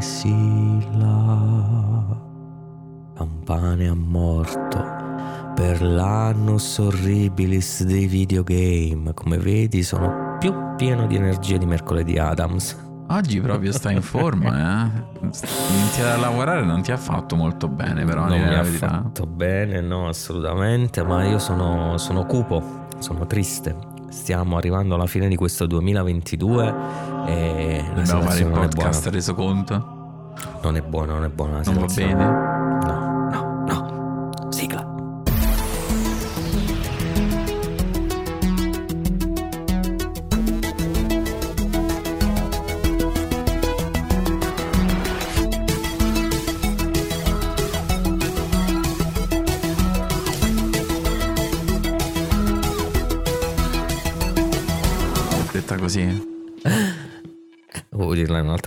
Silla. Campane a morto per l'annus horribilis dei videogame. Come vedi, sono più pieno di energia di mercoledì Adams. Oggi proprio stai in forma, eh? Iniziare a lavorare non ti ha fatto molto bene, però. Non mi ha verità. fatto bene, no, assolutamente, ma io sono, sono cupo, sono triste. Stiamo arrivando alla fine di questo 2022 e la Dobbiamo fare il podcast reso conto. Non è buona, non è buona la Non va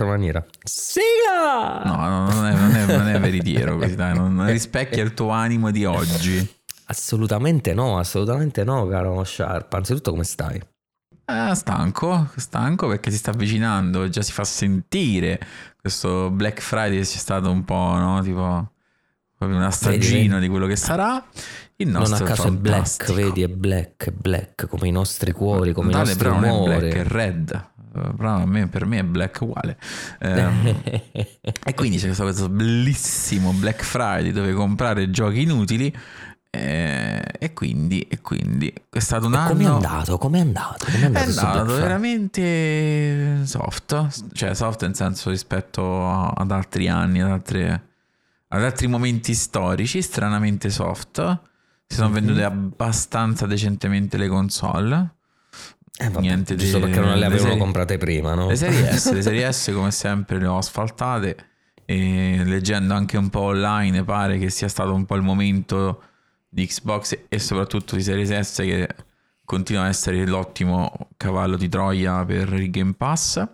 un'altra maniera? Sigla! No, no, non, è, non, è, non è veritiero così, dai, non, rispecchia il tuo animo di oggi. Assolutamente no, assolutamente no, caro Sharp. Anzitutto come stai? Eh, stanco, stanco perché si sta avvicinando, già si fa sentire questo Black Friday c'è stato un po', no? Tipo proprio un assaggino di quello che sarà. Il Non a nostro caso è black, fantastico. vedi, è black, black, come i nostri cuori, come Tale, i nostri però non è black, è red. Eh, Però a me- per me è black uguale. Ehm, e quindi c'è stato questo bellissimo Black Friday dove comprare giochi inutili. eh, e quindi, e quindi è stato un E anno. Com'è andato? Com'è andato? Com'è È andato, sto andato veramente soft, cioè soft nel senso rispetto ad altri anni, ad, altre- ad altri momenti storici, stranamente soft. Si sono Mhm. vendute abbastanza decentemente le console. Eh, vabbè, niente giusto di- perché non le avevano serie- comprate prima, no? Le serie S, le serie S come sempre le ho asfaltate e leggendo anche un po' online pare che sia stato un po' il momento di Xbox e soprattutto di Series S che continua a essere l'ottimo cavallo di Troia per il Game Pass.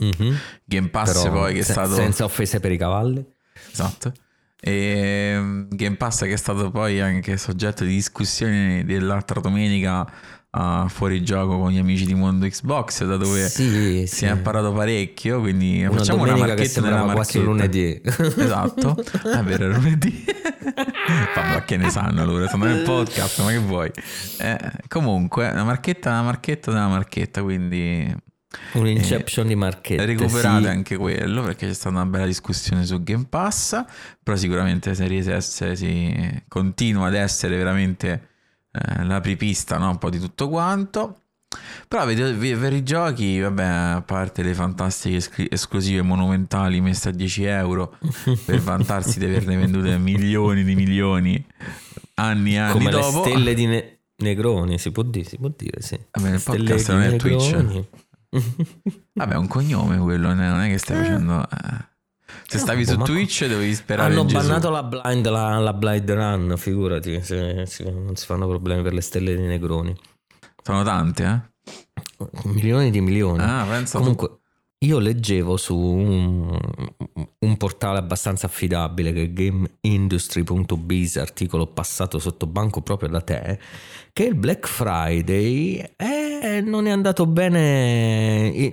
Mhm. Game Pass Però poi che è se- stato... senza offese per i cavalli. Esatto. E mm, Game Pass che è stato poi anche soggetto di discussione dell'altra domenica a fuori gioco con gli amici di Mondo Xbox da dove sì, si è imparato parecchio quindi Una facciamo una marchetta nella sembrava quasi un marchetta. lunedì. esatto. È vero lunedì. Ma che ne sanno loro? Sono nel podcast ma che vuoi? Eh, comunque una marchetta una marchetta della marchetta quindi un inception di marchette. recuperate sì. anche quello perché c'è stata una bella discussione su Game Pass però sicuramente Series S si continua ad essere veramente eh, l'apripista no? un po' di tutto quanto però vi- per i giochi vabbè a parte le fantastiche esclu- esclusive monumentali messe a 10 euro per vantarsi di averne vendute milioni di milioni anni e anni Come le dopo stelle di ne- Negroni, si può dire, si può dire, sì. Vabbè, il podcast non è Twitch. Vabbè è un cognome quello non è- che stai facendo eh. se No, stavi su Twitch dovevi sperare Hanno bannato la blind, la, la blind run, figurati, se- se- non si fanno problemi per le stelle di Negroni. sono tante eh Milioni di milioni. ah pensa tu. Io leggevo su un, un portale abbastanza affidabile che è gameindustry.biz, articolo passato sotto banco proprio da te, che il Black Friday eh, non è andato bene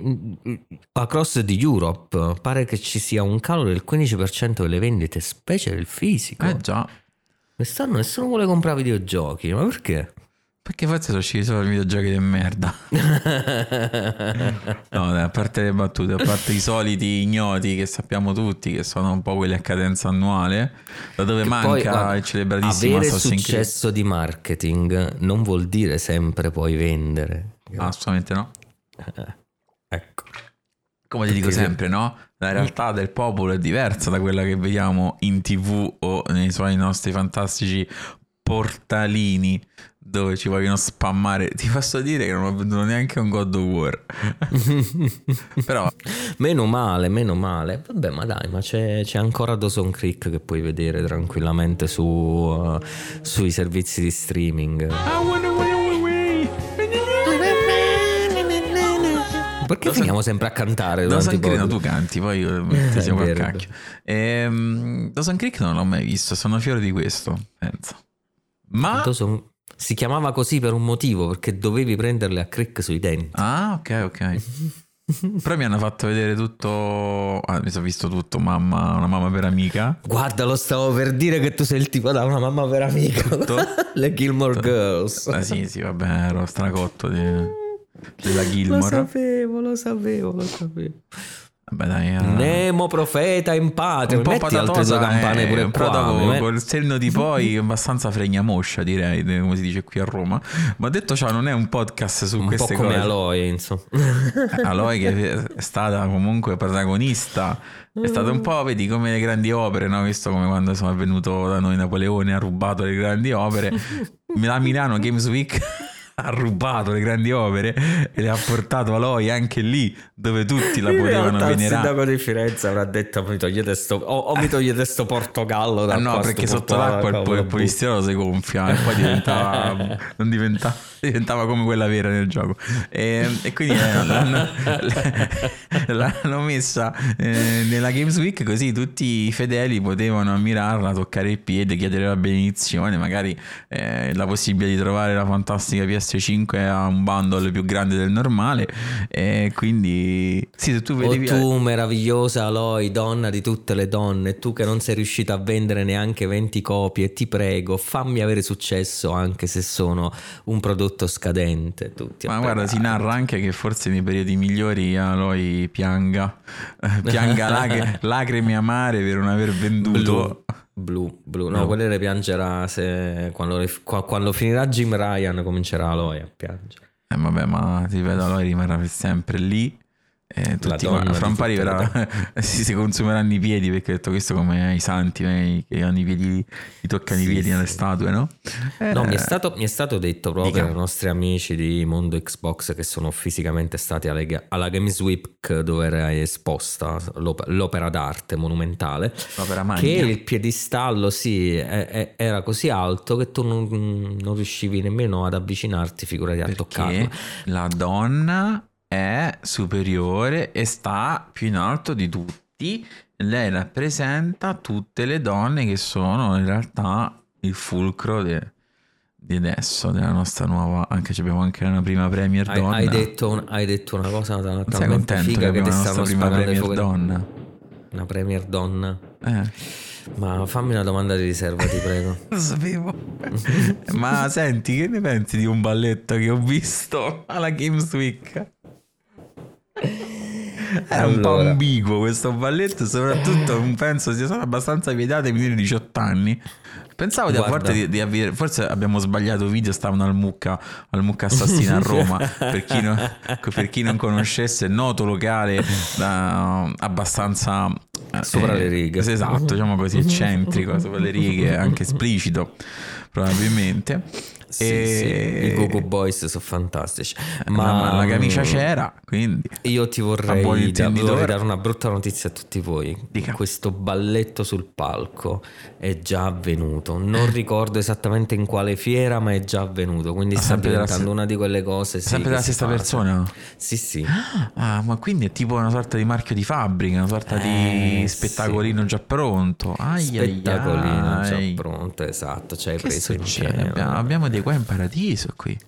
across the Europe. Pare che ci sia un calo del 15% delle vendite, specie del fisico. eh già Quest'anno nessuno vuole comprare videogiochi, ma perché? Perché forse sono usciti solo i videogiochi di merda no a parte le battute a parte i soliti ignoti che sappiamo tutti che sono un po' quelli a cadenza annuale da dove Che manca poi, guarda, il celebratissimo Avere Assassin's successo di marketing non vuol dire sempre poi vendere. Ah, assolutamente no Ecco. Come ti dico sempre, no? La realtà del popolo è diversa da quella che vediamo in tv o nei suoi nostri fantastici portalini dove ci vogliono spammare. Ti posso dire che non ho venduto neanche un God of War. Però Meno male, meno male. Vabbè, ma dai, ma c'è, c'è ancora Dawson Creek che puoi vedere tranquillamente su, uh, sui servizi di streaming. Perché Dawson- finiamo sempre a cantare Dawson Creek no, tu canti, poi io ti siamo È a vero, è cacchio. Ehm, Dawson Creek non l'ho mai visto, sono fiero di questo, penso. Ma... Dawson- Si chiamava così per un motivo, perché dovevi prenderle a crick sui denti. Ah, ok, ok. Però mi hanno fatto vedere tutto. Ah, mi sono visto tutto. Mamma, una mamma per amica. Guarda, lo stavo per dire che tu sei il tipo da una mamma per amica. Tutto? Le Gilmore Tutto. Girls. Ah, sì, sì, vabbè, ero stracotto di- della Lo Gilmore. sapevo, lo sapevo, lo sapevo. Vabbè, dai. era- Nemo profeta in patria. un po' Metti altre due campane eh, eh, pure però qua. dopo, col senno di poi abbastanza fregnamoscia direi come si dice qui a Roma ma detto ciò non è un podcast su un po' queste come cose Aloy, insomma. Aloy che è stata comunque protagonista è stato un po' vedi come le grandi opere no? visto come quando sono venuto da noi Napoleone ha rubato le grandi opere la Milano Games Week ha rubato le grandi opere e le ha portato Aloy anche lì dove tutti la potevano realtà il venerare. sindaco di Firenze avrà detto mi togliete sto, o, o mi togliete sto Portogallo da Ah no, perché sotto l'acqua il, po- il polistirolo si gonfia e poi diventava, non diventava, diventava come quella vera nel gioco. E, e quindi eh, l'hanno, l'hanno messa eh, nella Games Week così tutti i fedeli potevano ammirarla, toccare il piede, chiedere la benedizione, magari eh, la possibilità di trovare la fantastica PS5 a un bundle più grande del normale. E quindi sì, se tu O vedevi... tu meravigliosa Aloy, donna di tutte le donne, tu che non sei riuscita a vendere neanche 20 copie, ti prego, fammi avere successo anche se sono un prodotto scadente. Tutti Ma guarda, si narra anche che forse nei periodi migliori Aloy pianga, eh, pianga lag- lacrime amare per non aver venduto. Blu, blu, no, No. quelle le piangerà se quando, qua- quando finirà Jim Ryan comincerà Aloy a piangere. Eh, vabbè, ma ti vedo, Aloy rimarrà per sempre lì. E tutti qua- fra un arriverà, si, si consumeranno i piedi perché ho detto questo come i santi eh, che hanno i piedi, gli toccano i Sì, piedi nelle sì. statue, no? No, mi è, Eh, stato, mi è stato detto proprio dai nostri amici di Mondo Xbox che sono fisicamente stati alle ga- alla Games Week dove era esposta l'op- l'opera d'arte monumentale l'opera magna. che il piedistallo sì è- è- era così alto che tu non, non riuscivi nemmeno ad avvicinarti figurati a toccarlo Perché la donna è superiore e sta più in alto di tutti. Lei rappresenta tutte le donne che sono in realtà il fulcro de- di adesso, della nostra nuova. Anche abbiamo anche una prima premier hai, donna. hai detto, un- hai detto una cosa Non sei contento che figa che abbiamo ti stanno prima premier fuochi- donna? una premier donna Eh, ma fammi una domanda di riserva ti prego lo sapevo. Ma senti, che ne pensi di un balletto che ho visto alla Games Week? Era un po' ambiguo questo balletto, soprattutto penso sia stato abbastanza vietato ai minori di 18 anni. Pensavo di a Guarda. volte di, di avere, forse abbiamo sbagliato video, stavano al Mucca, al Mucca Assassina a Roma, per chi, non, per chi non conoscesse, noto locale da- abbastanza... eh, Sopra le righe. Esatto, diciamo così, eccentrico, sopra le righe, anche esplicito, probabilmente. Sì, E- sì, i Gogo Boys sono fantastici Ma, ma la camicia mm, c'era, quindi... Io ti vorrei, vorrei dare una brutta notizia a tutti voi. Dica. Questo balletto sul palco è già avvenuto. Non ricordo esattamente in quale fiera, ma è già avvenuto. Quindi Ah, sta diventando st- una di quelle cose. sì, Sempre la stessa fa. persona? Sì, sì. Ah, ma quindi è tipo una sorta di marchio di fabbrica, una sorta Eh, di sì. spettacolino già pronto. Ai, ai, Spettacolino già pronto, esatto. Ci hai preso in succede? pieno. Abbiamo, abbiamo dei qua in paradiso qui.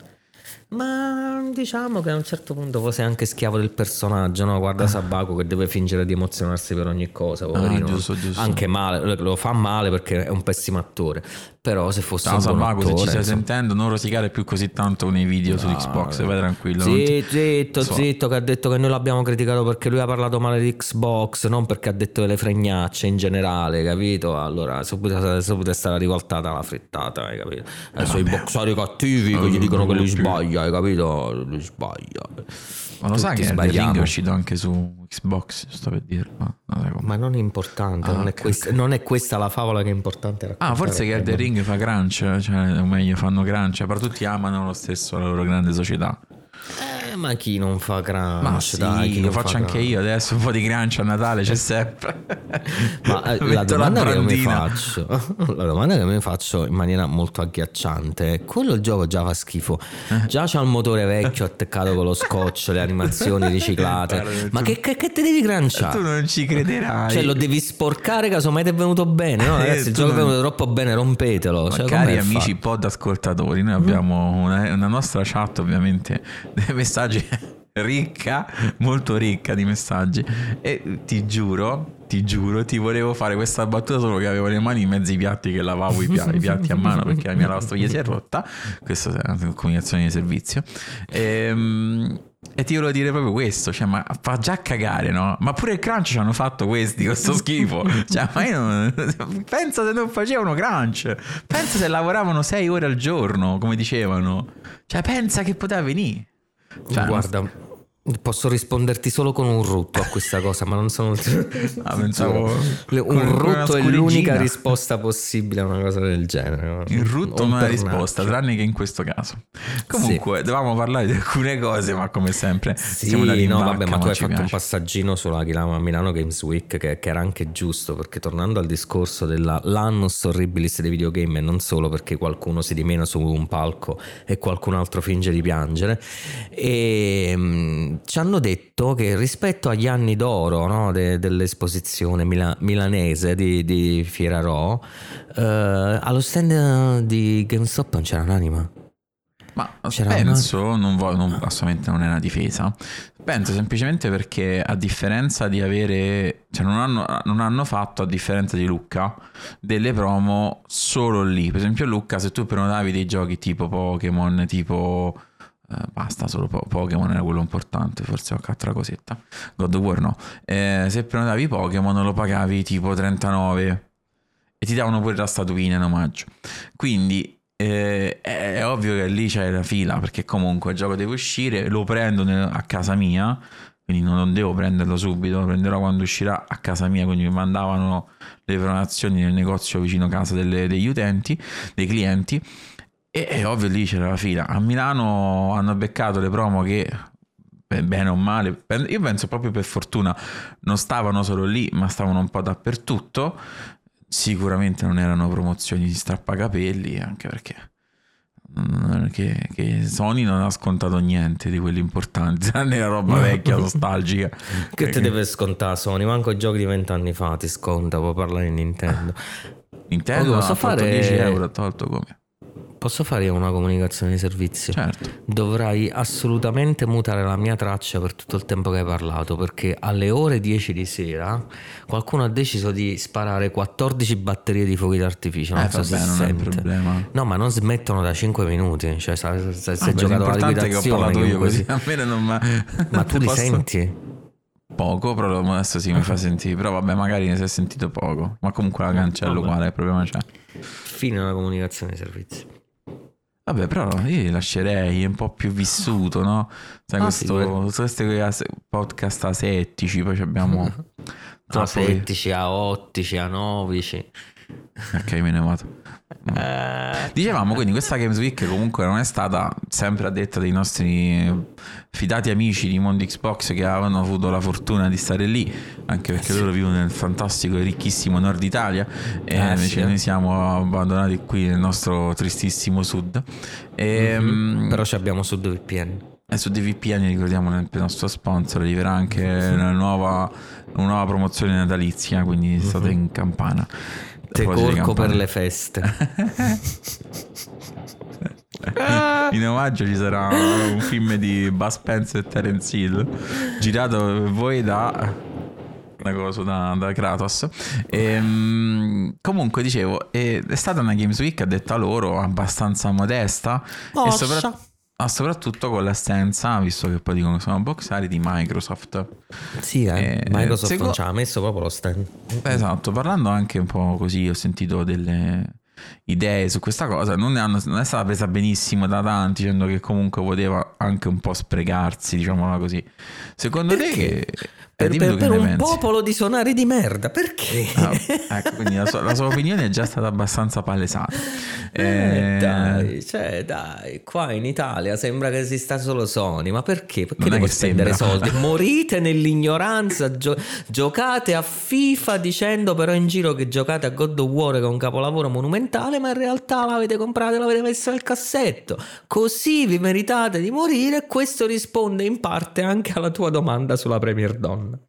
Ma diciamo che a un certo punto poi sei anche schiavo del personaggio, no? Guarda Sabaco che deve fingere di emozionarsi per ogni cosa, poverino. Ah, giusto, giusto. Anche male, lo fa male perché è un pessimo attore. Però se fosse Ciao un buon Sabaco, se attore, ci stai sentendo, non rosicare più così tanto nei video su Xbox, vai tranquillo. Zitto, zitto, So. zitto, che ha detto che noi l'abbiamo criticato perché lui ha parlato male di Xbox, non perché ha detto delle fregnacce in generale, capito? Allora, subito, subito è stata rivoltata la frittata, hai capito? Adesso i boxari cattivi che gli dicono che lui sbaglia, hai capito? Lui sbaglia. Ma lo sa Tutti che Elden Ring sbagliamo. è uscito anche su Xbox, sto per dirlo. ma non sai come. Ma non è importante, Ah, non, è ok, questa, non è questa la favola che è importante raccontare. Ah, forse che Elden Ring fa crunch, cioè, o meglio, fanno crunch, però tutti amano lo stesso la loro grande società. Ma chi non fa crunch? Ma sì, dai, lo faccio fa anche io adesso, un po' di crunch a Natale c'è sempre. Ma eh, la domanda che io mi brandina. faccio, la domanda che mi faccio in maniera molto agghiacciante è: quello il gioco già fa schifo. Eh. Già c'ha il motore vecchio attaccato con lo scotch, le animazioni riciclate. Ma tu- che, che, che te devi tu granciare? non ci crederai. Cioè, lo devi sporcare casomai ti è venuto bene, no? Eh, Ragazzi, il tu gioco è venuto troppo bene, rompetelo. Ma Cioè, cari amici fatto? pod ascoltatori, noi abbiamo una, una nostra chat ovviamente dei messaggi ricca, molto ricca di messaggi. E ti giuro, ti giuro, ti volevo fare questa battuta solo che avevo le mani in mezzo ai piatti che lavavo i piatti, i piatti a mano perché la mia lavastoviglie si è rotta. Questa è una comunicazione di servizio. Ehm. E ti volevo dire proprio questo, cioè, ma fa già cagare, no? Ma pure il crunch ci hanno fatto questi, questo schifo. cioè, ma io non... Pensa se non facevano crunch. Pensa se lavoravano sei ore al giorno, come dicevano. Cioè, pensa che poteva venire. Cioè, Guarda, Posso risponderti solo con un rutto a questa cosa, ma non sono. Ah, pensavo un rutto è l'unica risposta possibile a una cosa del genere. Il rutto non è una risposta, tranne che in questo caso. Comunque, sì. dovevamo parlare di alcune cose, ma come sempre sì, siamo andati no, vabbè, ma tu hai fatto piace. un passaggino sulla Milano Games Week che, che, era anche giusto, perché tornando al discorso dell'annus horribilis dei videogame, e non solo perché qualcuno si dimena su un palco e qualcun altro finge di piangere, e mm, ci hanno detto che rispetto agli anni d'oro no, de, dell'esposizione mila, milanese di, di Fierarò, eh, allo stand di GameStop non c'era un'anima. Ma c'era penso, una... non voglio, non, assolutamente non è una difesa, penso semplicemente perché a differenza di avere, cioè non hanno, non hanno fatto a differenza di Lucca delle promo solo lì. Per esempio Lucca se tu prenotavi dei giochi tipo Pokémon, tipo Uh, basta, solo po- Pokémon era quello importante, forse qualche altra cosetta. God of War no. Eh, se prenotavi Pokémon lo pagavi tipo 39 e ti davano pure la statuina in omaggio. Quindi eh, è ovvio che lì c'è la fila perché comunque il gioco deve uscire, lo prendo a casa mia, quindi non devo prenderlo subito, lo prenderò quando uscirà a casa mia, quindi mi mandavano le prenotazioni nel negozio vicino a casa delle, degli utenti, dei clienti e è ovvio lì c'era la fila. A Milano hanno beccato le promo che bene o male, io penso proprio per fortuna non stavano solo lì, ma stavano un po' dappertutto. Sicuramente non erano promozioni di strappacapelli, anche perché che, che, Sony non ha scontato niente di quelli importanti, tranne la roba vecchia, nostalgica. che ti deve scontare Sony? Manco i giochi di vent'anni fa ti sconta, puoi parlare di Nintendo. Nintendo ha fare 10 euro, tolto come? Posso fare una comunicazione di servizio? Certo. Dovrai assolutamente mutare la mia traccia per tutto il tempo che hai parlato, perché alle ore 10 di sera qualcuno ha deciso di sparare 14 batterie di fuochi d'artificio. Non eh, so vabbè, se non sente. è un problema. No, ma non smettono da 5 minuti. Cioè, se, se, se ah, giocato la liquidazione. che ho parlato io così. A me non ma... ma tu li posso... senti? Poco, però adesso sì mi fa sentire. Però vabbè, magari ne si è sentito poco. Ma comunque la cancello uguale, il problema c'è. Fine la comunicazione di servizio. Vabbè, però io lascerei un po' più vissuto, no? Sai, ah, questo, sì, questi podcast asettici, poi abbiamo... Asettici, aottici, anovici. Ok, me ne vado. Eh... Dicevamo quindi questa Games Week comunque non è stata sempre a detta dei nostri fidati amici di Mondo Xbox che avevano avuto la fortuna di stare lì, anche perché loro vivono nel fantastico e ricchissimo nord Italia e eh, invece sì. noi siamo abbandonati qui nel nostro tristissimo sud. E, mm-hmm. Però abbiamo Sud VPN. E su DVPN ricordiamo il nostro sponsor arriverà anche una nuova, una nuova promozione natalizia, quindi state mm-hmm. in campana. Te corco per le feste. in omaggio ci sarà un film di Buzz Spencer e Terence Hill girato per voi da una cosa da, da Kratos e, ehm, comunque dicevo è, è stata una Games Week a detta loro abbastanza modesta Mossa. e soprattutto ma soprattutto con l'assenza, visto che poi dicono che sono boxari di Microsoft. Sì, eh, eh, Microsoft secondo... non ci ha messo proprio lo stand. Esatto, parlando anche un po' così, ho sentito delle idee su questa cosa, non, hanno, non è stata presa benissimo da tanti, dicendo che comunque poteva anche un po' sprecarsi, diciamola così. Secondo Perché? te che per, per, per un pensi. popolo di sonari di merda, perché? Ah, ecco, quindi la sua, la sua, opinione è già stata abbastanza palesata. Eh, eh, dai, cioè, dai, qua in Italia sembra che esista solo Sony, ma perché? Perché devo spendere sembra. soldi? Morite nell'ignoranza, gio- giocate a FIFA dicendo però in giro che giocate a God of War che è un capolavoro monumentale, ma in realtà l'avete comprato e l'avete messo nel cassetto. Così vi meritate di morire e questo risponde in parte anche alla tua domanda sulla Premier Donna donna.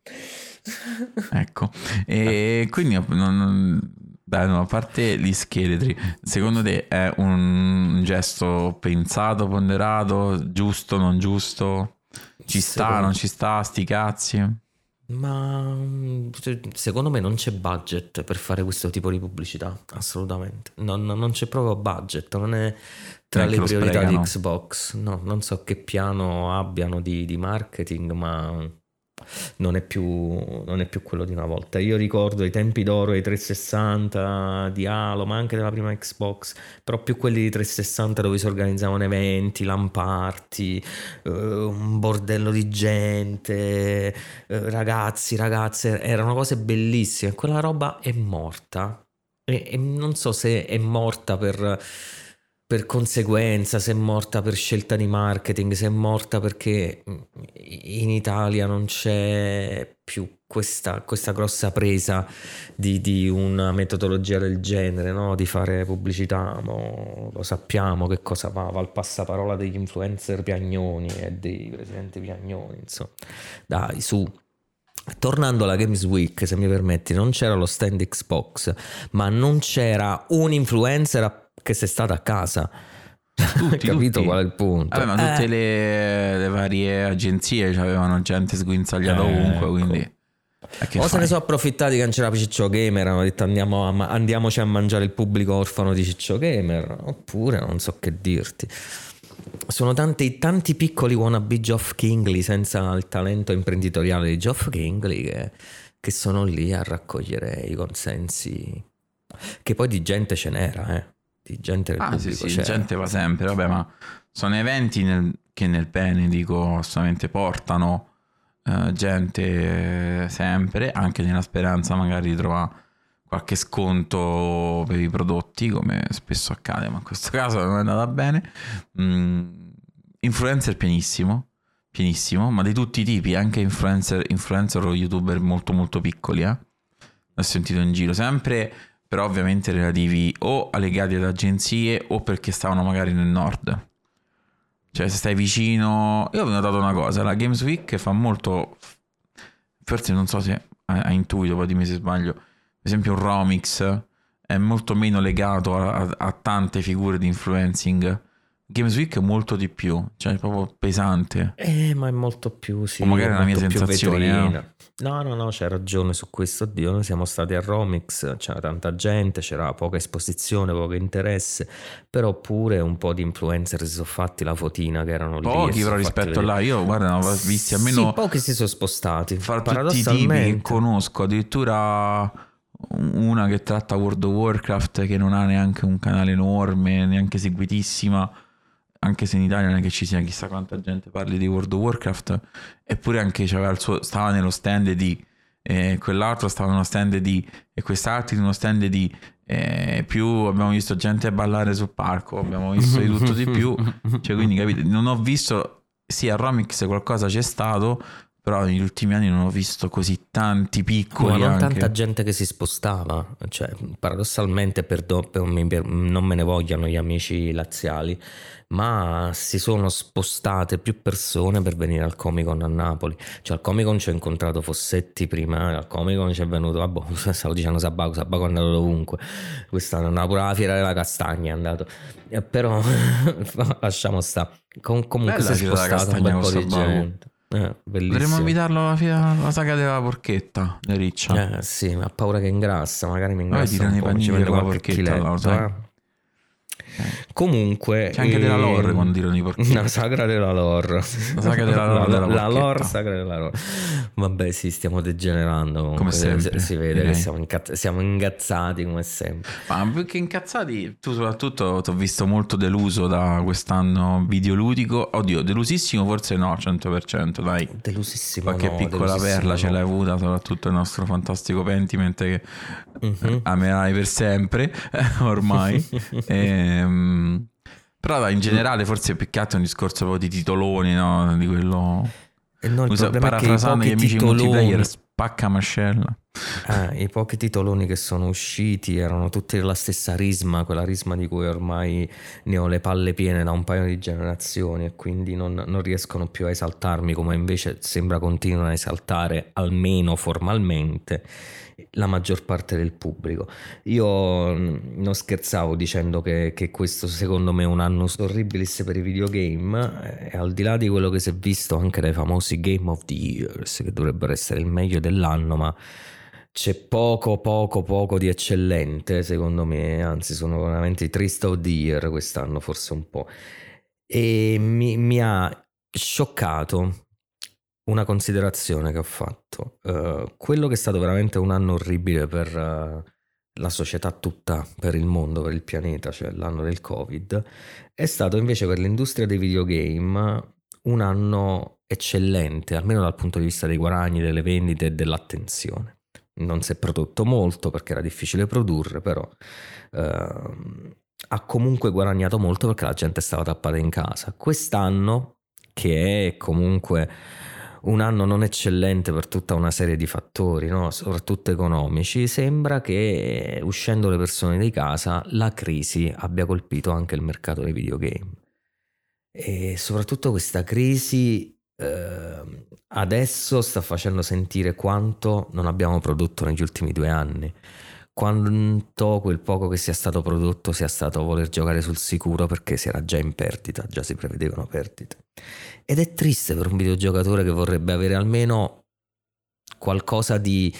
ecco, e quindi non, beh, no, a parte gli scheletri, secondo te è un gesto pensato, ponderato, giusto, non giusto? Ci sta, secondo... non ci sta, sti cazzi. Ma secondo me non c'è budget per fare questo tipo di pubblicità, assolutamente. Non, non c'è proprio budget, non è tra Neanche le priorità di Xbox. No, non so che piano abbiano di, di marketing, ma non è, più, non è più quello di una volta. Io ricordo i tempi d'oro dei 360 di Halo, ma anche della prima Xbox, però più quelli di 360 dove si organizzavano eventi, lamparti, eh, un bordello di gente, eh, ragazzi, ragazze, erano cose bellissime. Quella roba è morta e, e non so se è morta per per conseguenza, se è morta per scelta di marketing, se è morta perché in Italia non c'è più questa, questa grossa presa di, di, una metodologia del genere, no? di fare pubblicità, no? lo sappiamo che cosa va, va al passaparola degli influencer piagnoni e dei presidenti piagnoni, insomma. Dai, su. Tornando alla Games Week, se mi permetti, non c'era lo stand Xbox, ma non c'era un influencer a che sei stata a casa. Tutti, capito tutti. qual è il punto? Vabbè, ma tutte eh. le, le, varie agenzie avevano gente sguinzagliata eh, ovunque, ecco. quindi... O se ne sono approfittati che non c'era Ciccio Gamer, hanno detto andiamo a, andiamoci a mangiare il pubblico orfano di Ciccio Gamer, oppure non so che dirti. Sono tanti, tanti piccoli wannabe Geoff Kingley senza il talento imprenditoriale di Geoff Kingley che, che sono lì a raccogliere i consensi, che poi di gente ce n'era, eh di gente del ah, pubblico. Sì, sì, gente va sempre, vabbè, ma sono eventi nel, che nel bene, dico, assolutamente portano uh, gente sempre, anche nella speranza magari di trovare qualche sconto per i prodotti, come spesso accade, ma in questo caso non è andata bene. Mm, influencer pienissimo, pienissimo, ma di tutti i tipi, anche influencer, influencer o youtuber molto molto piccoli, eh. Ho sentito in giro, sempre però ovviamente relativi o legati ad agenzie o perché stavano magari nel nord. Cioè se stai vicino... Io ho notato una cosa, la Games Week fa molto... Forse non so se ha intuito, poi dimmi se sbaglio. Per esempio un Romix è molto meno legato a, a, a tante figure di influencing Games Week è molto di più, cioè è proprio pesante. Eh, ma è molto più, sì. O magari è la mia sensazione. Eh. No, no, no, c'hai ragione su questo. Dio, noi siamo stati a Romix, c'era tanta gente, c'era poca esposizione, poco interesse, però pure un po' di influencer si sono fatti la fotina che erano lì. Pochi però rispetto a là, io guarda, ne ho visti almeno... Sì, pochi si sono spostati. Fra tutti i tipi che conosco, addirittura una che tratta World of Warcraft che non ha neanche un canale enorme, neanche seguitissima anche se in Italia non è che ci sia chissà quanta gente parli di World of Warcraft, eppure anche il suo, stava nello stand di eh, quell'altro, stava nello stand di e quest'altro in uno stand di eh, più abbiamo visto gente ballare sul parco, abbiamo visto di tutto di più, cioè quindi capite, non ho visto, sì a Romix qualcosa c'è stato, però negli ultimi anni non ho visto così tanti piccoli. Ma non anche. tanta gente che si spostava, cioè, paradossalmente per, do, per, non me ne vogliano gli amici laziali, ma si sono spostate più persone per venire al Comic Con a Napoli. Cioè al Comic Con ci ho incontrato Fossetti prima, al Comic Con ci è venuto, vabbè, stavo dicendo Sabaco, Sabaco è andato dovunque, quest'anno è andato pure alla Fiera della Castagna, è andato, eh, però lasciamo stare. Com- comunque Bella si è spostato un bel po' di gente. Eh, Dovremmo invitarlo alla, fila, alla saga della porchetta di Riccia. Eh sì, ma ha paura che ingrassa, magari mi ingrassa Vai, un po', ci prende qualche porchetta, chiletto, eh. Comunque c'è anche della lore ehm, quando tirano i porchetti. La sagra della lore. La sagra della lore. la, la lore sagra della lore. Vabbè, sì, stiamo degenerando. Comunque. Come sempre. Si vede che siamo, incazz- siamo, ingazzati come sempre. Ma più che incazzati, tu soprattutto ti ho visto molto deluso da quest'anno videoludico. Oddio, delusissimo forse no, 100%, dai. Delusissimo Qualche no, piccola perla no. ce l'hai avuta, soprattutto il nostro fantastico Pentiment che uh-huh. amerai per sempre, ormai. e, Ehm, però in generale forse è un discorso proprio di titoloni, no? Di quello... E no, il Usa, parafrasando gli amici titoloni... multiplayer Pacca mascella. Eh, I pochi titoloni che sono usciti erano tutti della stessa risma, quella risma di cui ormai ne ho le palle piene da un paio di generazioni e quindi non, non riescono più a esaltarmi come invece sembra continuano a esaltare almeno formalmente la maggior parte del pubblico. Io mm, non scherzavo dicendo che, che questo secondo me è un anno orribilis per i videogame e al di là di quello che si è visto anche dai famosi Game of the Years che dovrebbero essere il meglio dell'anno ma c'è poco poco poco di eccellente secondo me anzi sono veramente i trist of the year quest'anno forse un po' e mi, mi ha scioccato una considerazione che ho fatto. Uh, quello che è stato veramente un anno orribile per uh, la società tutta, per il mondo, per il pianeta, cioè l'anno del Covid, è stato invece per l'industria dei videogame un anno eccellente, almeno dal punto di vista dei guadagni, delle vendite e dell'attenzione. Non si è prodotto molto perché era difficile produrre, però uh, ha comunque guadagnato molto perché la gente stava tappata in casa. Quest'anno, che è comunque un anno non eccellente per tutta una serie di fattori, no? soprattutto economici, sembra che uscendo le persone di casa la crisi abbia colpito anche il mercato dei videogame. E soprattutto questa crisi eh, adesso sta facendo sentire quanto non abbiamo prodotto negli ultimi due anni quanto quel poco che sia stato prodotto sia stato voler giocare sul sicuro perché si era già in perdita, già si prevedevano perdite. Ed è triste per un videogiocatore che vorrebbe avere almeno qualcosa di,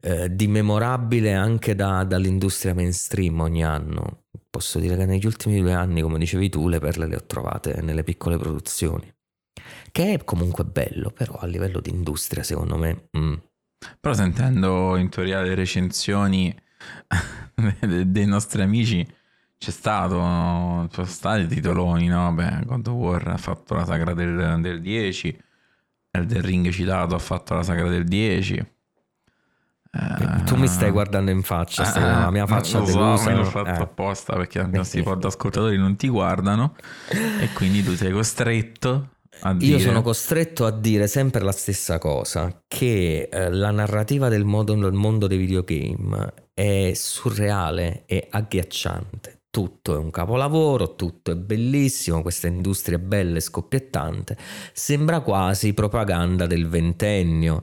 eh, di memorabile anche da, dall'industria mainstream ogni anno. Posso dire che negli ultimi due anni, come dicevi tu, le perle le ho trovate nelle piccole produzioni. Che è comunque bello, però a livello di industria, secondo me. Mm. Però sentendo in teoria le recensioni dei nostri amici c'è stato, sono stati titoloni, no? Beh, God of War ha fatto la sagra del, del 10, Elden Ring citato ha fatto la sagra del 10. Uh, tu mi stai guardando in faccia, uh, la mia faccia lo so, l'ho fatto eh. apposta perché i nostri ascoltatori non ti guardano e quindi tu sei costretto a dire... Io sono costretto a dire sempre la stessa cosa, che eh, la narrativa del, modo, del mondo dei videogame è surreale e agghiacciante. Tutto è un capolavoro, tutto è bellissimo, questa industria è bella e scoppiettante, sembra quasi propaganda del ventennio.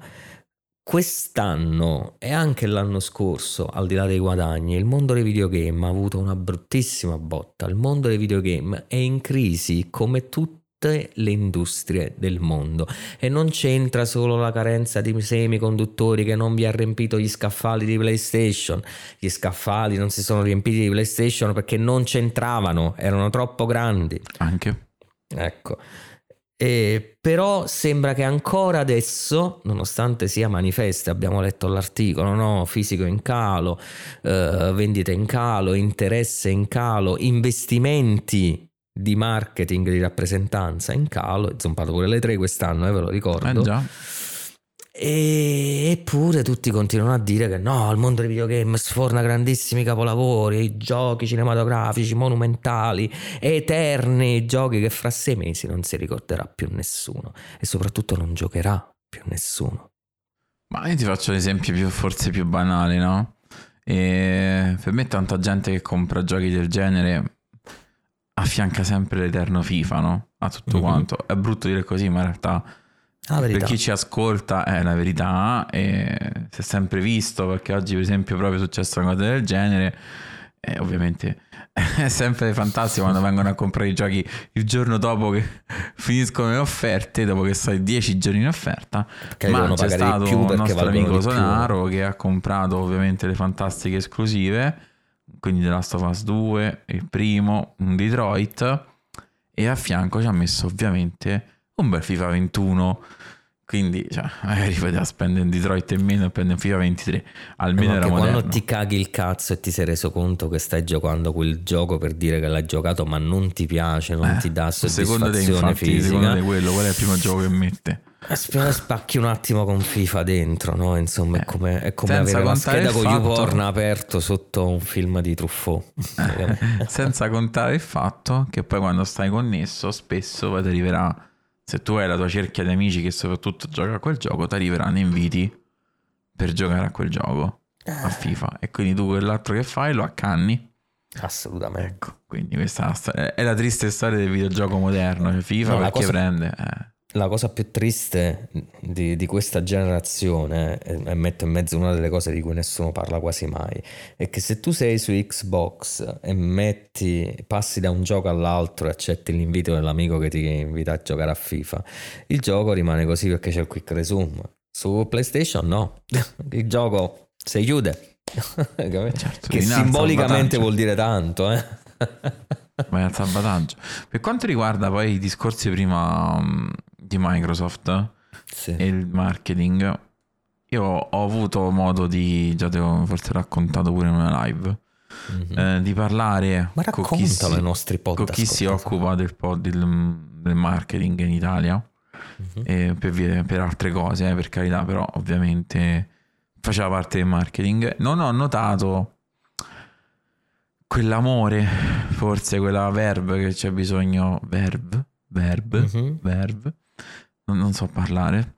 Quest'anno e anche l'anno scorso, al di là dei guadagni, il mondo dei videogame ha avuto una bruttissima botta. Il mondo dei videogame è in crisi come tutti tutte le industrie del mondo e non c'entra solo la carenza di semiconduttori che non vi ha riempito gli scaffali di PlayStation. Gli scaffali non si sono riempiti di PlayStation perché non c'entravano, erano troppo grandi. Anche. Ecco. E però sembra che ancora adesso, nonostante sia manifesta, abbiamo letto l'articolo, no? fisico in calo, eh, vendite in calo, interesse in calo, investimenti di marketing, di rappresentanza in calo, è zompato pure le tre quest'anno, eh, ve lo ricordo. Eh già. E, eppure tutti continuano a dire che no, il mondo dei videogame sforna grandissimi capolavori, giochi cinematografici monumentali, eterni, giochi che fra sei mesi non si ricorderà più nessuno e soprattutto non giocherà più nessuno. Ma io ti faccio l'esempio più, forse più banale, no? E per me tanta gente che compra giochi del genere affianca sempre l'eterno FIFA, no? A tutto mm-hmm. quanto. È brutto dire così, ma in realtà per chi ci ascolta è la verità e si è sempre visto perché oggi per esempio proprio è successa una cosa del genere e ovviamente è sempre fantastico quando vengono a comprare i giochi il giorno dopo che finiscono le offerte dopo che stai 10 giorni in offerta che ma c'è stato un nostro amico Sonaro che ha comprato ovviamente le fantastiche esclusive quindi The Last of Us 2, il primo, un Detroit e a fianco ci ha messo ovviamente un bel FIFA 21 quindi cioè, magari poteva spendere un Detroit in meno e prendere un FIFA 23 almeno no, era moderno quando ti caghi il cazzo e ti sei reso conto che stai giocando quel gioco per dire che l'hai giocato ma non ti piace non eh, ti dà soddisfazione secondo te, infatti, fisica secondo te quello qual è il primo gioco che mette Spero spacchi un attimo con FIFA dentro, no? Insomma, è come, è come avere la scheda con. YouPorn aperto sotto un film di Truffaut. senza contare il fatto che poi quando stai connesso, spesso ti arriverà, se tu hai la tua cerchia di amici che soprattutto gioca a quel gioco, ti arriveranno inviti per giocare a quel gioco, a FIFA. E quindi tu quell'altro che fai lo accanni. Assolutamente. Ecco, quindi questa è la triste storia del videogioco moderno, cioè FIFA no, perché cosa... prende... Eh la cosa più triste di, di, questa generazione, e metto in mezzo una delle cose di cui nessuno parla quasi mai, è che se tu sei su Xbox e metti, passi da un gioco all'altro e accetti l'invito dell'amico che ti invita a giocare a FIFA, il gioco rimane così perché c'è il quick resume. Su PlayStation no, il gioco si chiude, certo, che simbolicamente vuol dire tanto. Eh? Vai al salvataggio. Per quanto riguarda poi i discorsi prima di Microsoft sì. e il marketing, io ho avuto modo di, già te l'ho forse raccontato pure in una live, mm-hmm. eh, di parlare con chi, si, nostri podcast, con chi si occupa del, del, del, marketing in Italia mm-hmm. per, via, per, altre cose, eh, per carità, però ovviamente faceva parte del marketing. Non ho notato quell'amore, forse quella verb che c'è bisogno, verb, verb, mm-hmm. verb, non, non, so parlare.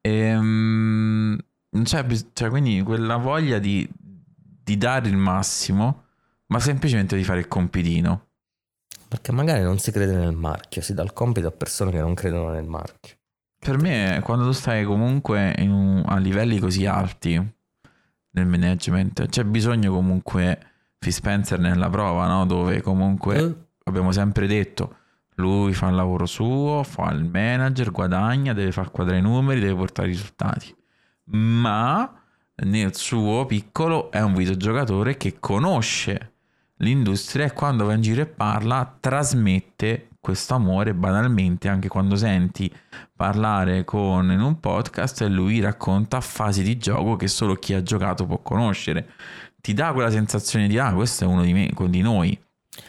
E, um, c'è, cioè, quindi quella voglia di, di dare il massimo, ma semplicemente di fare il compitino. Perché magari non si crede nel marchio, si dà il compito a persone che non credono nel marchio. Per me, quando tu stai comunque un, a livelli così alti nel management, c'è bisogno comunque Phil Spencer nella prova, no? Dove comunque eh. abbiamo sempre detto lui fa il lavoro suo, fa il manager, guadagna, deve far quadrare i numeri, deve portare i risultati. Ma nel suo piccolo è un videogiocatore che conosce l'industria e quando va in giro e parla trasmette questo amore banalmente anche quando senti parlare con in un podcast e lui racconta fasi di gioco che solo chi ha giocato può conoscere ti dà quella sensazione di ah questo è uno di, me, di noi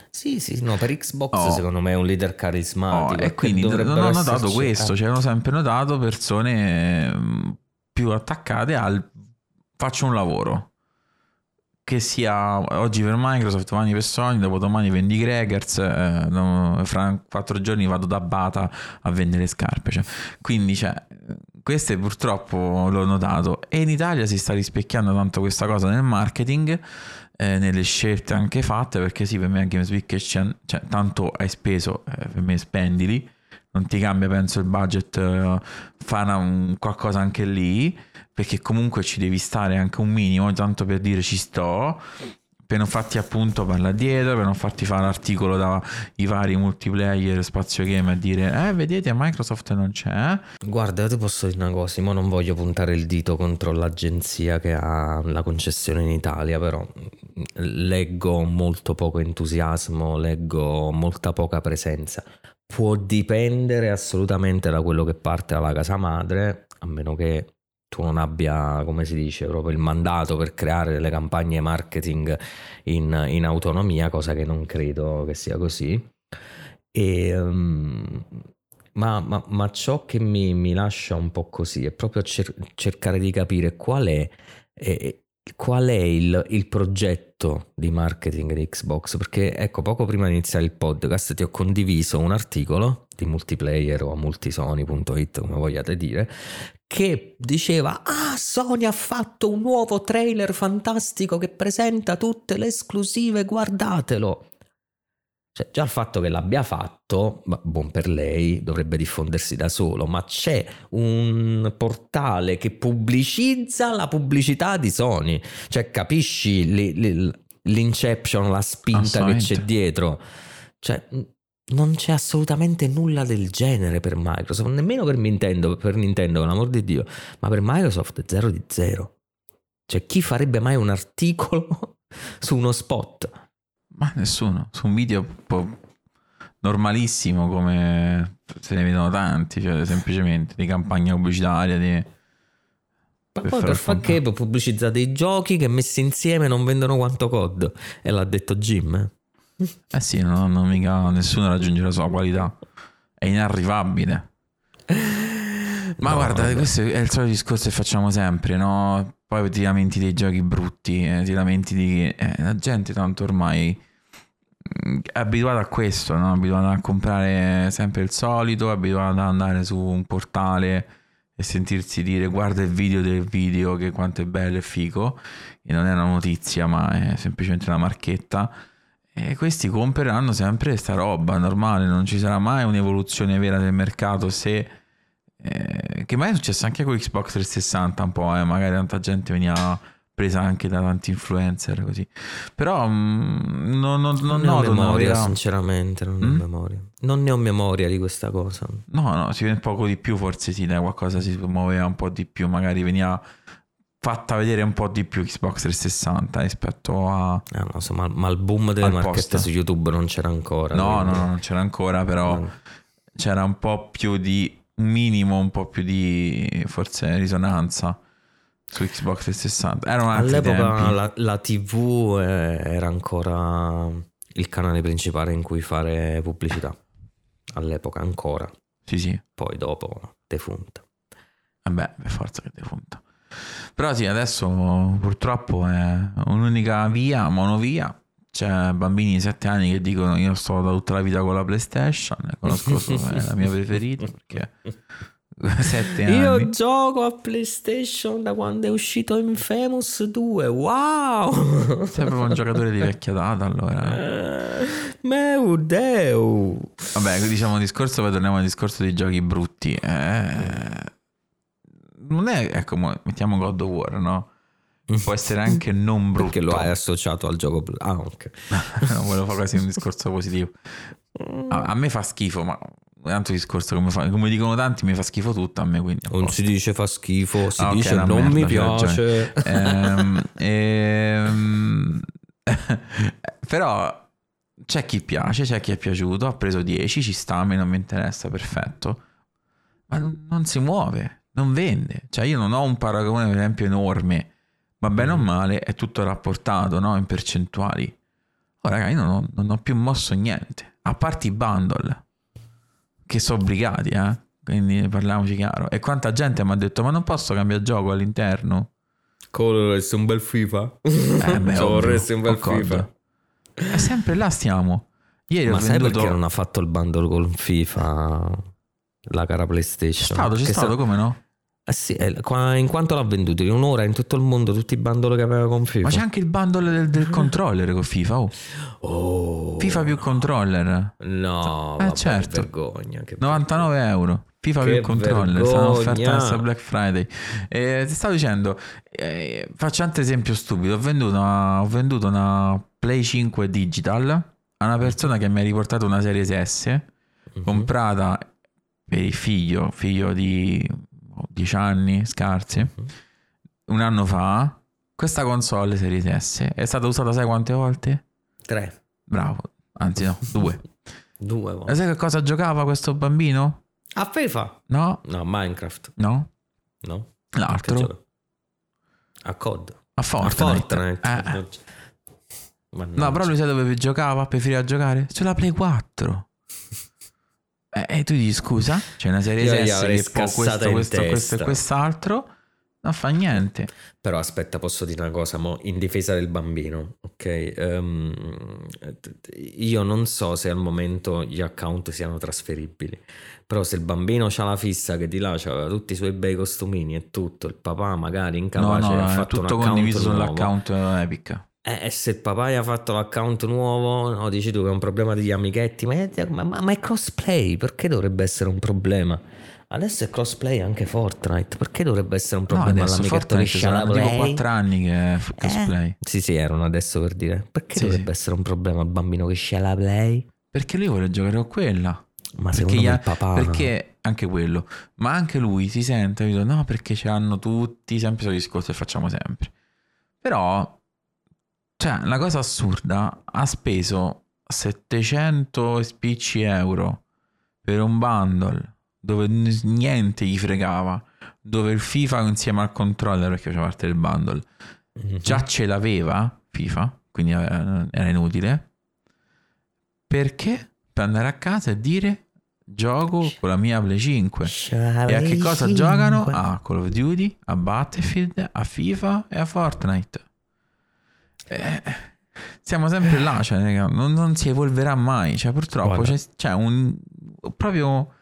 sì, sì, no, per Xbox oh. secondo me è un leader carismatico. Oh, e quindi non ho notato questo, cioè ho sempre notato persone mm, più attaccate al faccio un lavoro. Che sia oggi per Microsoft, domani per Sony, dopodomani vendi Gregers, eh, no, fra quattro giorni vado da Bata a vendere scarpe. Cioè. Quindi, cioè, queste purtroppo l'ho notato. E in Italia si sta rispecchiando tanto questa cosa nel marketing eh, nelle scelte anche fatte, perché sì, per me anche Games cioè, tanto hai speso, eh, per me spendili, non ti cambia penso il budget, eh, fa un, qualcosa anche lì, perché comunque ci devi stare anche un minimo, tanto per dire ci sto, per non farti appunto parlare dietro, per non farti fare l'articolo dai vari multiplayer, spazio game a dire eh vedete Microsoft non c'è. Guarda, io ti posso dire una cosa, ma non voglio puntare il dito contro l'agenzia che ha la concessione in Italia, però leggo molto poco entusiasmo, leggo molta poca presenza. Può dipendere assolutamente da quello che parte dalla casa madre, a meno che tu non abbia, come si dice, proprio il mandato per creare delle campagne marketing in, in autonomia, cosa che non credo che sia così. E, um, ma, ma, ma, ciò che mi, mi, lascia un po' così è proprio cer- cercare di capire qual è, eh, qual è il, il, progetto di marketing di Xbox. Perché ecco, poco prima di iniziare il podcast ti ho condiviso un articolo di multiplayer o multisony.it, come vogliate dire, che diceva ah Sony ha fatto un nuovo trailer fantastico che presenta tutte le esclusive guardatelo cioè, già il fatto che l'abbia fatto, buon per lei, dovrebbe diffondersi da solo, ma c'è un portale che pubblicizza la pubblicità di Sony. Cioè, capisci l'inception, la spinta che c'è dietro? Cioè, non c'è assolutamente nulla del genere per Microsoft, nemmeno per Nintendo, per Nintendo, con l'amor di Dio, ma per Microsoft è zero di zero. Cioè, chi farebbe mai un articolo su uno spot? Ma nessuno, su un video normalissimo come se ne vedono tanti, cioè semplicemente di campagna pubblicitaria, di... Ma poi per far che pubblicizzate i giochi che messi insieme non vendono quanto COD e l'ha detto Jim. Eh? Eh sì, no, non mica nessuno raggiunge la sua qualità. È inarrivabile. Ma no, guarda, vabbè. questo è il solito discorso che facciamo sempre, no? Poi ti lamenti dei giochi brutti, eh, ti lamenti di... Eh, la gente tanto ormai mm, è abituata a questo, no? È abituata a comprare sempre il solito, è abituata ad andare su un portale e sentirsi dire guarda il video del video che quanto è bello e figo, e non è una notizia ma è semplicemente una marchetta, e questi compreranno sempre sta roba normale, non ci sarà mai un'evoluzione vera del mercato se... Eh, che mai è successo anche con Xbox 360 un po', eh, magari tanta gente veniva presa anche da tanti influencer così. Però mh, non, non, non, Non ho noto memoria, vera- sinceramente, non ne ho Mm? memoria. Non ne ho memoria di questa cosa. No, no, si vede poco di più, forse sì, dai, qualcosa si muoveva un po' di più, magari veniva fatta vedere un po' di più Xbox 360 rispetto a... Ah, no, so, ma, ma il boom delle marchette posto. su YouTube non c'era ancora. No, no, quindi- no, non c'era ancora, però No. c'era un po' più di... un minimo, un po' più di forse risonanza su Xbox 360. Erano All'epoca la, la TV eh, era ancora il canale principale in cui fare pubblicità. All'epoca ancora, Sì, sì. poi dopo defunta. Vabbè, per forza che defunta. Però sì, adesso purtroppo è un'unica via, monovia. C'è bambini di 7 anni che dicono io sto da tutta la vita con la PlayStation, conosco solo, è la mia preferita perché 7 anni. Io gioco a PlayStation da quando è uscito Infamous 2. Wow! Sei proprio un giocatore di vecchia data allora. Eh, Meu Deu! Vabbè, diciamo discorso, poi torniamo al discorso dei giochi brutti. Eh, non è, ecco, mo- mettiamo God of War, no? Può essere anche non brutto. Perché lo hai associato al gioco. Ah, ok. no, volevo fare quasi un discorso positivo. A, a me fa schifo, ma un altro discorso come, fa- come dicono tanti, mi fa schifo tutto a me. Quindi Non si dice fa schifo, si Ah, dice una non merda, mi piace. Ehm, ehm, però c'è chi piace, c'è chi è piaciuto, ha preso 10, ci sta, a me non mi interessa, perfetto. Ma non si muove, non vende. Cioè io non ho un paragone, per esempio, enorme, ma bene o Mm. male è tutto rapportato, no? In percentuali. Oh, raga, io non ho, non ho più mosso niente, a parte i bundle, che sono obbligati, eh? Quindi parliamoci chiaro. E quanta gente mi ha detto, ma non posso cambiare gioco all'interno? Come vorresti un bel FIFA? Eh beh, Cioè, ovvio, vorresti un bel concordo. FIFA. È sempre là stiamo. Ieri Ma ho sai venduto... perché non ha fatto il bundle con FIFA? La cara PlayStation. C'è stato, c'è Che stato, sa- come no? Eh sì, eh, in quanto l'ha venduto? In un'ora in tutto il mondo tutti i bundle che aveva con FIFA. Ma c'è anche il bundle del, del controller con FIFA. oh. Oh. FIFA più controller. No, Eh, vabbè, certo. che vergogna. Che 99 euro. FIFA Che più controller. Sarà offerta vergogna. adesso Black Friday. Eh, ti stavo dicendo, eh, faccio un esempio stupido. Ho venduto, una, ho venduto una Play 5 digital a una persona che mi ha riportato una Series S Mhm. comprata per il figlio, figlio di 10 anni scarsi. Mhm. un anno fa questa console Series S è stata usata sai quante volte? Tre. Bravo, anzi no, due. Due E volte. sai che cosa giocava questo bambino? A FIFA? No, No, Minecraft. no, No. L'altro. A COD. A Fortnite. A Fortnite. Eh, Mannaggia. No, però lui sai dove giocava? Preferiva giocare? Sulla Play 4. Eh, E tu dici scusa? C'è una serie Io gli S che può questo, questo, questo e quest'altro. Non fa niente. Però aspetta, posso dire una cosa, mo, in difesa del bambino, ok? Ehm, io non so se al momento gli account siano trasferibili, però se il bambino ha la fissa che di là c'aveva tutti i suoi bei costumini e tutto, il papà magari No, incapace no, ha è fatto un tutto account condiviso nuovo, sull'account Epic. Eh, se il papà gli ha fatto l'account nuovo, no, dici tu che è un problema degli amichetti, ma è, ma- ma- ma è crossplay, perché dovrebbe essere un problema? Adesso è crossplay anche Fortnite, perché dovrebbe essere un No, problema adesso all'amichetto Fortnite che c'ha la saranno tipo Play? 4 anni che è f- cosplay. Eh, Sì, sì, erano adesso per dire. Perché Sì, dovrebbe sì. essere un problema al bambino che sceglie la Play? Perché lui vuole giocare con quella. Ma Perché, secondo me il papà... perché anche quello, ma anche lui si sente, capito? no, perché ce l'hanno tutti, sempre il discorso che facciamo sempre. Però, cioè, la cosa assurda, ha speso 700 e spicci euro per un bundle dove niente gli fregava, dove il FIFA insieme al controller, perché faceva parte del bundle, Mhm. già ce l'aveva FIFA, quindi eh, era inutile. Perché? Per andare a casa e dire gioco con la mia Play 5. E a che cosa giocano? A Call of Duty, a Battlefield, a FIFA e a Fortnite. Eh, siamo sempre là, cioè, non, non si evolverà mai. Cioè, purtroppo c'è, c'è un proprio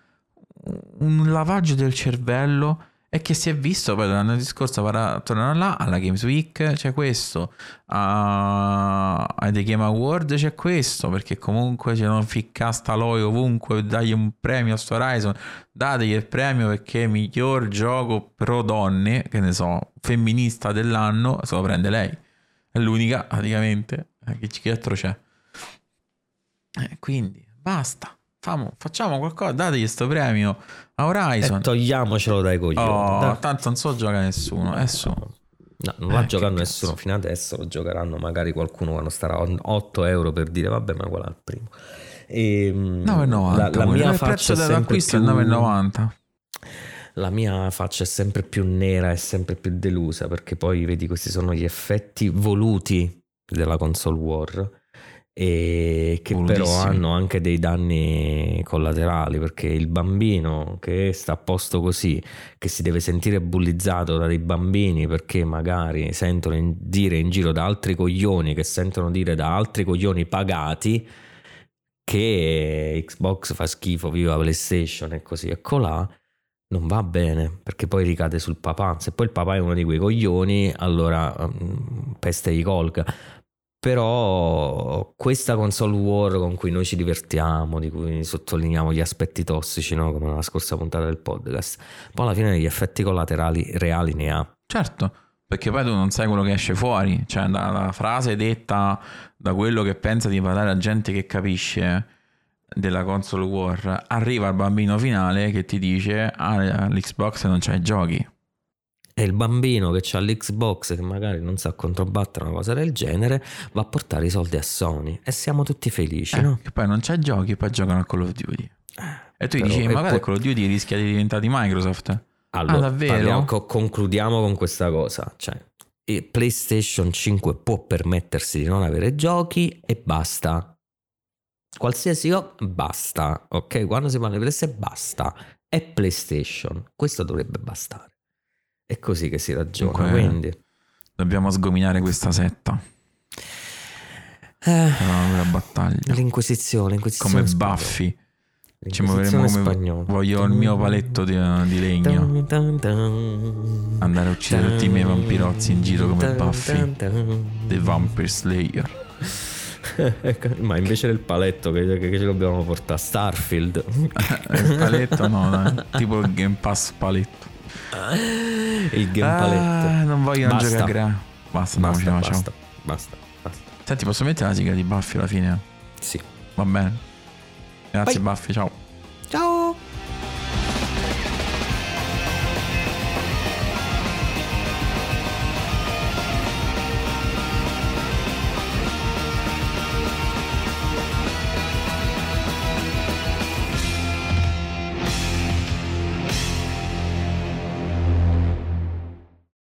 un lavaggio del cervello E che si è visto poi l'anno scorso tornano là alla Games Week c'è questo, a, ai The Game Award c'è questo, perché comunque c'è un ficcasta loi ovunque, dagli un premio a sto Horizon, dategli il premio perché miglior gioco pro donne, che ne so, femminista dell'anno, se lo prende lei. È l'unica praticamente, eh, che, che altro c'è? Eh, quindi basta. Famo, facciamo qualcosa, dategli questo premio a Horizon. E togliamocelo dai coglioni. Oh, dai. tanto non so giocare nessuno. È su. No, non va eh, giocando nessuno fino adesso, lo giocheranno magari qualcuno quando starà 8 euro per dire vabbè ma qual è il primo. E, ehm, 9,90 la, la mia il prezzo dell'acquisto più... è 9,90 la mia faccia è sempre più nera e sempre più delusa perché poi vedi questi sono gli effetti voluti della console war e che però hanno anche dei danni collaterali perché il bambino che sta a posto così, che si deve sentire bullizzato da dei bambini perché magari sentono in, dire in giro da altri coglioni che sentono dire da altri coglioni pagati che Xbox fa schifo, viva PlayStation e così e colà, non va bene perché poi ricade sul papà. Se poi il papà è uno di quei coglioni, allora um, peste gli colga però questa console war con cui noi ci divertiamo, di cui sottolineiamo gli aspetti tossici, no? come nella scorsa puntata del podcast, poi alla fine gli effetti collaterali reali ne ha. Certo, perché poi tu non sai quello che esce fuori, cioè dalla frase detta da quello che pensa di parlare a gente che capisce della console war, arriva il bambino finale che ti dice ah, l'Xbox non i giochi. E il bambino che ha l'Xbox che magari non sa controbattere una cosa del genere va a portare i soldi a Sony e siamo tutti felici, eh, no? Che poi non c'è giochi, poi giocano a Call of Duty. Eh, e tu dici, magari poi... Call of Duty rischia di diventare di Microsoft. Allora, ah, davvero? Parliamo, concludiamo con questa cosa. Cioè, PlayStation 5 può permettersi di non avere giochi e basta. Qualsiasi cosa, basta. Ok? Quando si parla di PlayStation, basta. È PlayStation. Questo dovrebbe bastare. È così che si ragiona, Dunque, quindi... Dobbiamo sgominare questa setta. Eh, la battaglia. L'inquisizione, l'inquisizione Come baffi. Ci muoveremo come spagnolo. voglio il mio paletto di, di legno. Andare a uccidere tutti i miei vampirozzi in giro come Buffy. The Vampire Slayer. Ma invece del paletto che, che, che ce dobbiamo portare? Starfield. il paletto no, dai. tipo il Game Pass paletto. Il gamepaletto. Ah, non voglio basta. giocare a gra. Basta, basta, basta, basta, basta, basta. Senti, posso mettere la sigla di Buffy alla fine? Sì. Va bene. Grazie Bye. Buffy, ciao.